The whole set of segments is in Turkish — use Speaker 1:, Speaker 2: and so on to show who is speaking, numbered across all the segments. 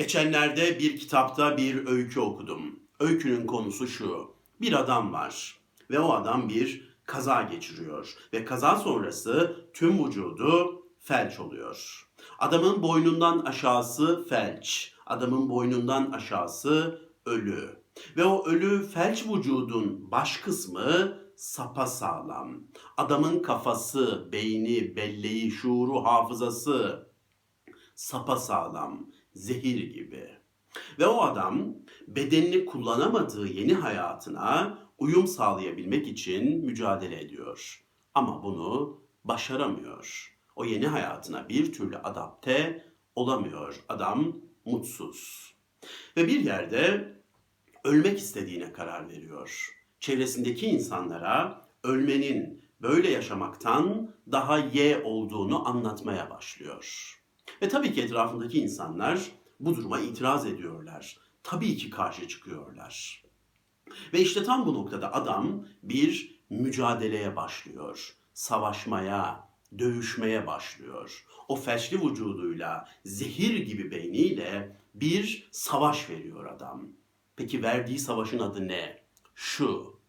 Speaker 1: Geçenlerde bir kitapta bir öykü okudum. Öykünün konusu şu. Bir adam var ve o adam bir kaza geçiriyor ve kaza sonrası tüm vücudu felç oluyor. Adamın boynundan aşağısı felç, adamın boynundan aşağısı ölü. Ve o ölü felç vücudun baş kısmı sapasağlam. Adamın kafası, beyni, belleği, şuuru, hafızası sapasağlam, zehir gibi. Ve o adam bedenini kullanamadığı yeni hayatına uyum sağlayabilmek için mücadele ediyor. Ama bunu başaramıyor. O yeni hayatına bir türlü adapte olamıyor. Adam mutsuz. Ve bir yerde ölmek istediğine karar veriyor. Çevresindeki insanlara ölmenin böyle yaşamaktan daha ye olduğunu anlatmaya başlıyor. Ve tabii ki etrafındaki insanlar bu duruma itiraz ediyorlar. Tabii ki karşı çıkıyorlar. Ve işte tam bu noktada adam bir mücadeleye başlıyor. Savaşmaya, dövüşmeye başlıyor. O felçli vücuduyla, zehir gibi beyniyle bir savaş veriyor adam. Peki verdiği savaşın adı ne? Şu.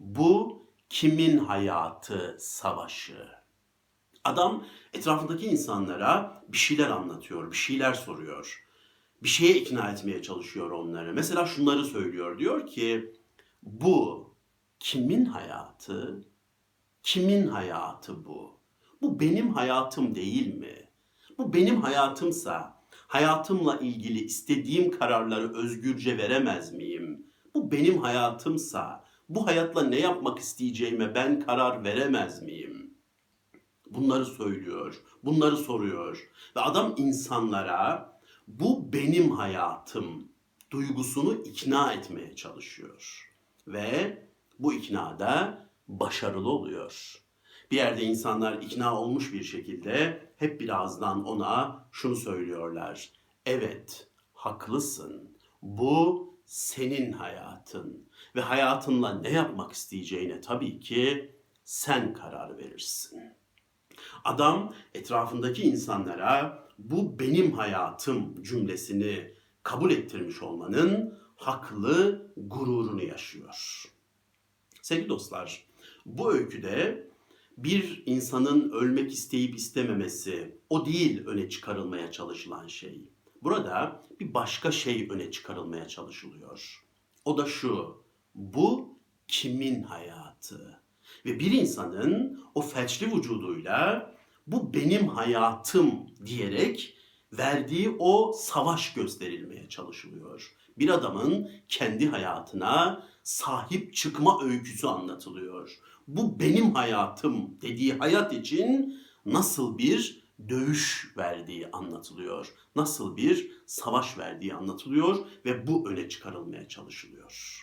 Speaker 1: Bu kimin hayatı savaşı? Adam etrafındaki insanlara bir şeyler anlatıyor, bir şeyler soruyor. Bir şeye ikna etmeye çalışıyor onları. Mesela şunları söylüyor. Diyor ki bu kimin hayatı? Kimin hayatı bu? Bu benim hayatım değil mi? Bu benim hayatımsa hayatımla ilgili istediğim kararları özgürce veremez miyim? Bu benim hayatımsa bu hayatla ne yapmak isteyeceğime ben karar veremez miyim? Bunları söylüyor, bunları soruyor ve adam insanlara bu benim hayatım duygusunu ikna etmeye çalışıyor. Ve bu iknada başarılı oluyor. Bir yerde insanlar ikna olmuş bir şekilde hep birazdan ona şunu söylüyorlar. Evet, haklısın. Bu senin hayatın ve hayatınla ne yapmak isteyeceğine tabii ki sen karar verirsin. Adam etrafındaki insanlara bu benim hayatım cümlesini kabul ettirmiş olmanın haklı gururunu yaşıyor. Sevgili dostlar, bu öyküde bir insanın ölmek isteyip istememesi o değil öne çıkarılmaya çalışılan şey. Burada bir başka şey öne çıkarılmaya çalışılıyor. O da şu. Bu kimin hayatı? Ve bir insanın o felçli vücuduyla bu benim hayatım diyerek verdiği o savaş gösterilmeye çalışılıyor. Bir adamın kendi hayatına sahip çıkma öyküsü anlatılıyor. Bu benim hayatım dediği hayat için nasıl bir dövüş verdiği anlatılıyor. Nasıl bir savaş verdiği anlatılıyor ve bu öne çıkarılmaya çalışılıyor.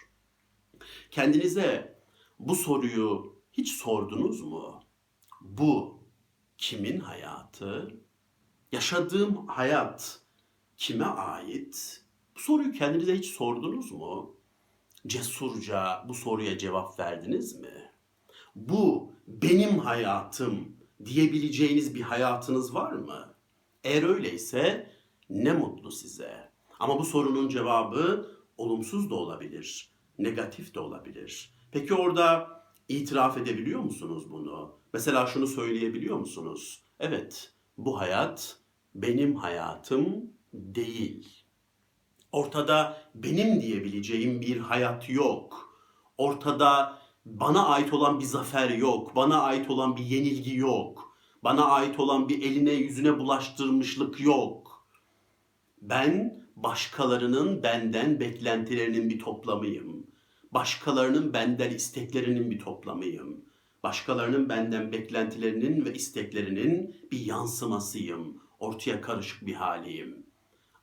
Speaker 1: Kendinize bu soruyu hiç sordunuz mu? Bu kimin hayatı? Yaşadığım hayat kime ait? Bu soruyu kendinize hiç sordunuz mu? Cesurca bu soruya cevap verdiniz mi? Bu benim hayatım diyebileceğiniz bir hayatınız var mı? Eğer öyleyse ne mutlu size. Ama bu sorunun cevabı olumsuz da olabilir, negatif de olabilir. Peki orada itiraf edebiliyor musunuz bunu? Mesela şunu söyleyebiliyor musunuz? Evet, bu hayat benim hayatım değil. Ortada benim diyebileceğim bir hayat yok. Ortada bana ait olan bir zafer yok. Bana ait olan bir yenilgi yok. Bana ait olan bir eline yüzüne bulaştırmışlık yok. Ben başkalarının benden beklentilerinin bir toplamıyım. Başkalarının benden isteklerinin bir toplamıyım. Başkalarının benden beklentilerinin ve isteklerinin bir yansımasıyım. Ortaya karışık bir haliyim.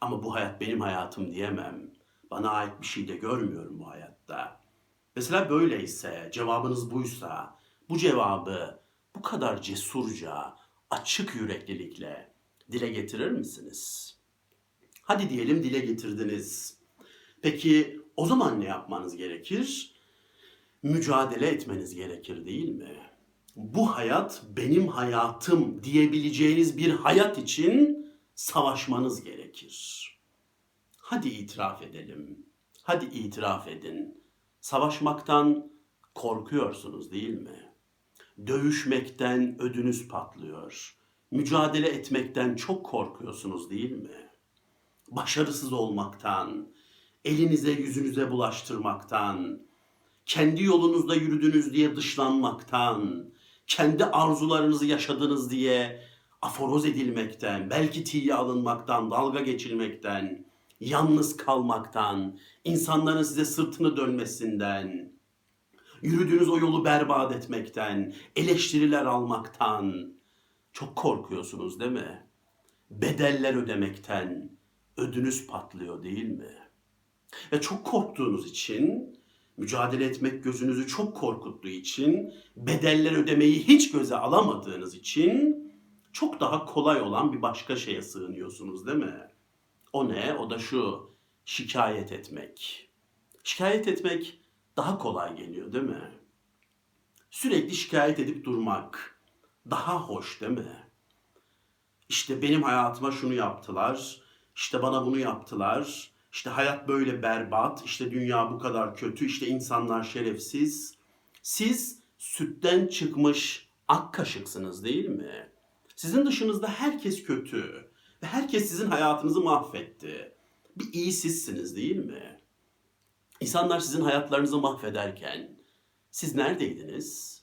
Speaker 1: Ama bu hayat benim hayatım diyemem. Bana ait bir şey de görmüyorum bu hayatta. Mesela böyleyse, cevabınız buysa, bu cevabı bu kadar cesurca, açık yüreklilikle dile getirir misiniz? Hadi diyelim dile getirdiniz. Peki o zaman ne yapmanız gerekir? Mücadele etmeniz gerekir değil mi? Bu hayat benim hayatım diyebileceğiniz bir hayat için savaşmanız gerekir. Hadi itiraf edelim. Hadi itiraf edin. Savaşmaktan korkuyorsunuz değil mi? Dövüşmekten ödünüz patlıyor. Mücadele etmekten çok korkuyorsunuz değil mi? Başarısız olmaktan, elinize yüzünüze bulaştırmaktan, kendi yolunuzda yürüdünüz diye dışlanmaktan, kendi arzularınızı yaşadınız diye aforoz edilmekten, belki tiye alınmaktan, dalga geçilmekten, yalnız kalmaktan, insanların size sırtını dönmesinden, yürüdüğünüz o yolu berbat etmekten, eleştiriler almaktan çok korkuyorsunuz değil mi? Bedeller ödemekten ödünüz patlıyor değil mi? Ve çok korktuğunuz için, mücadele etmek gözünüzü çok korkuttuğu için, bedeller ödemeyi hiç göze alamadığınız için çok daha kolay olan bir başka şeye sığınıyorsunuz değil mi? O ne? O da şu şikayet etmek. Şikayet etmek daha kolay geliyor değil mi? Sürekli şikayet edip durmak daha hoş değil mi? İşte benim hayatıma şunu yaptılar, işte bana bunu yaptılar, işte hayat böyle berbat, işte dünya bu kadar kötü, işte insanlar şerefsiz. Siz sütten çıkmış ak kaşıksınız değil mi? Sizin dışınızda herkes kötü ve herkes sizin hayatınızı mahvetti. Bir iyi sizsiniz değil mi? İnsanlar sizin hayatlarınızı mahvederken siz neredeydiniz?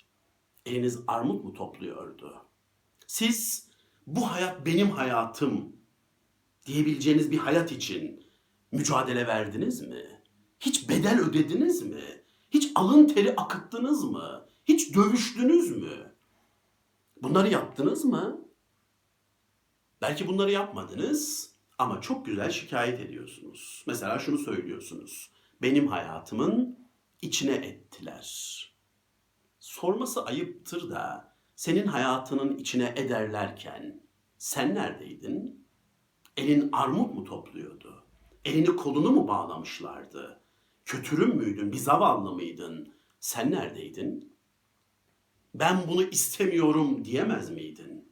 Speaker 1: Eliniz armut mu topluyordu? Siz bu hayat benim hayatım diyebileceğiniz bir hayat için mücadele verdiniz mi? Hiç bedel ödediniz mi? Hiç alın teri akıttınız mı? Hiç dövüştünüz mü? Bunları yaptınız mı? Belki bunları yapmadınız ama çok güzel şikayet ediyorsunuz. Mesela şunu söylüyorsunuz. Benim hayatımın içine ettiler. Sorması ayıptır da senin hayatının içine ederlerken sen neredeydin? Elin armut mu topluyordu? Elini kolunu mu bağlamışlardı? Kötürüm müydün? Bir zavallı mıydın? Sen neredeydin? Ben bunu istemiyorum diyemez miydin?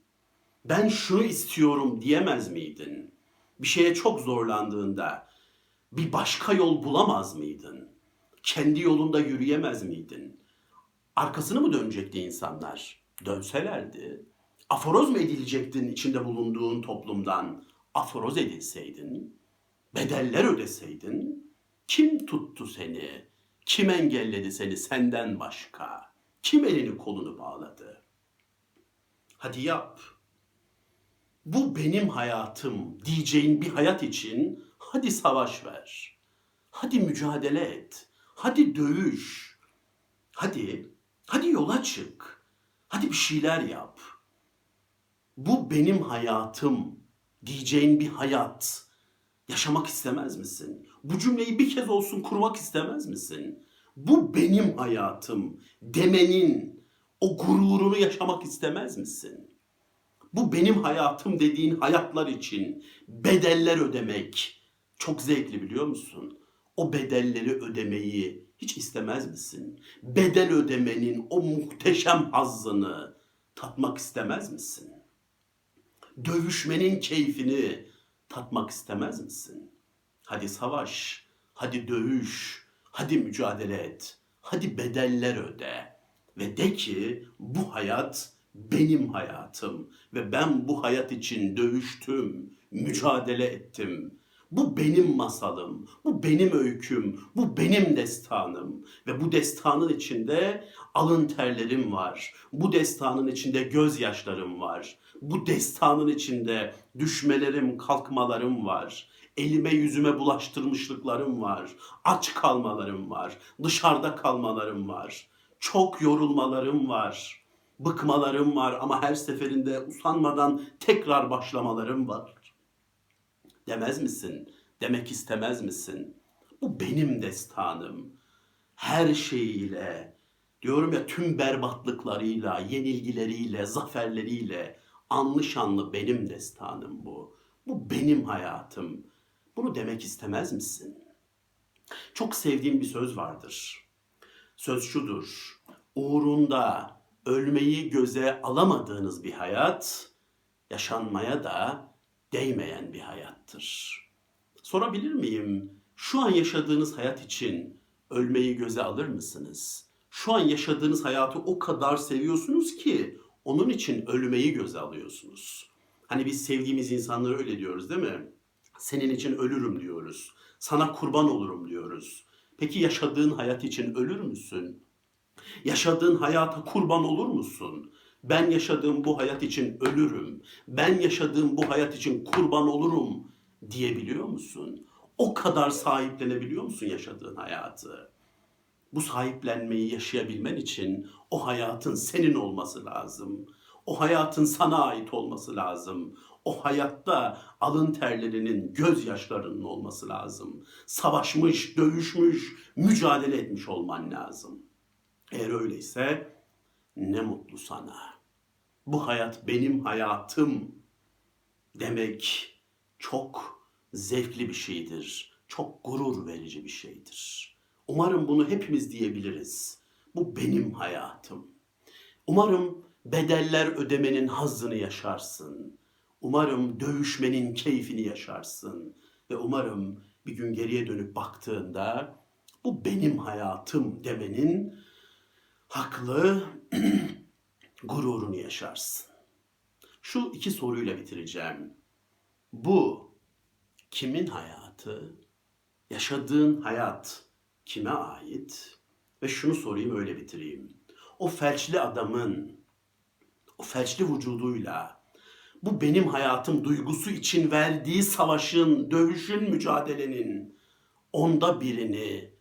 Speaker 1: Ben şunu istiyorum diyemez miydin? Bir şeye çok zorlandığında bir başka yol bulamaz mıydın? Kendi yolunda yürüyemez miydin? Arkasını mı dönecekti insanlar? Dönselerdi. Aforoz mu edilecektin içinde bulunduğun toplumdan? Aforoz edilseydin. Bedeller ödeseydin. Kim tuttu seni? Kim engelledi seni senden başka? Kim elini kolunu bağladı? Hadi yap. Bu benim hayatım diyeceğin bir hayat için hadi savaş ver. Hadi mücadele et. Hadi dövüş. Hadi, hadi yola çık. Hadi bir şeyler yap. Bu benim hayatım diyeceğin bir hayat yaşamak istemez misin? Bu cümleyi bir kez olsun kurmak istemez misin? Bu benim hayatım demenin o gururunu yaşamak istemez misin? Bu benim hayatım dediğin hayatlar için bedeller ödemek çok zevkli biliyor musun? O bedelleri ödemeyi hiç istemez misin? Bedel ödemenin o muhteşem hazzını tatmak istemez misin? Dövüşmenin keyfini tatmak istemez misin? Hadi savaş, hadi dövüş, hadi mücadele et, hadi bedeller öde ve de ki bu hayat benim hayatım ve ben bu hayat için dövüştüm, mücadele ettim. Bu benim masalım, bu benim öyküm, bu benim destanım ve bu destanın içinde alın terlerim var. Bu destanın içinde gözyaşlarım var. Bu destanın içinde düşmelerim, kalkmalarım var. Elime yüzüme bulaştırmışlıklarım var. Aç kalmalarım var. Dışarıda kalmalarım var. Çok yorulmalarım var. Bıkmalarım var ama her seferinde usanmadan tekrar başlamalarım var. Demez misin? Demek istemez misin? Bu benim destanım. Her şeyiyle, diyorum ya tüm berbatlıklarıyla, yenilgileriyle, zaferleriyle anlı şanlı benim destanım bu. Bu benim hayatım. Bunu demek istemez misin? Çok sevdiğim bir söz vardır. Söz şudur. Uğrunda ölmeyi göze alamadığınız bir hayat, yaşanmaya da değmeyen bir hayattır. Sorabilir miyim? Şu an yaşadığınız hayat için ölmeyi göze alır mısınız? Şu an yaşadığınız hayatı o kadar seviyorsunuz ki onun için ölmeyi göze alıyorsunuz. Hani biz sevdiğimiz insanlara öyle diyoruz değil mi? Senin için ölürüm diyoruz. Sana kurban olurum diyoruz. Peki yaşadığın hayat için ölür müsün? Yaşadığın hayata kurban olur musun? Ben yaşadığım bu hayat için ölürüm. Ben yaşadığım bu hayat için kurban olurum diyebiliyor musun? O kadar sahiplenebiliyor musun yaşadığın hayatı? Bu sahiplenmeyi yaşayabilmen için o hayatın senin olması lazım. O hayatın sana ait olması lazım. O hayatta alın terlerinin, gözyaşlarının olması lazım. Savaşmış, dövüşmüş, mücadele etmiş olman lazım. Eğer öyleyse ne mutlu sana. Bu hayat benim hayatım demek çok zevkli bir şeydir. Çok gurur verici bir şeydir. Umarım bunu hepimiz diyebiliriz. Bu benim hayatım. Umarım bedeller ödemenin hazzını yaşarsın. Umarım dövüşmenin keyfini yaşarsın. Ve umarım bir gün geriye dönüp baktığında bu benim hayatım demenin haklı gururunu yaşarsın. Şu iki soruyla bitireceğim. Bu kimin hayatı? Yaşadığın hayat kime ait? Ve şunu sorayım öyle bitireyim. O felçli adamın o felçli vücuduyla bu benim hayatım duygusu için verdiği savaşın, dövüşün, mücadelenin onda birini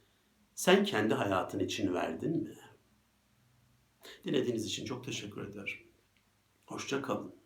Speaker 1: sen kendi hayatın için verdin mi? Dinlediğiniz için çok teşekkür ederim. Hoşça kalın.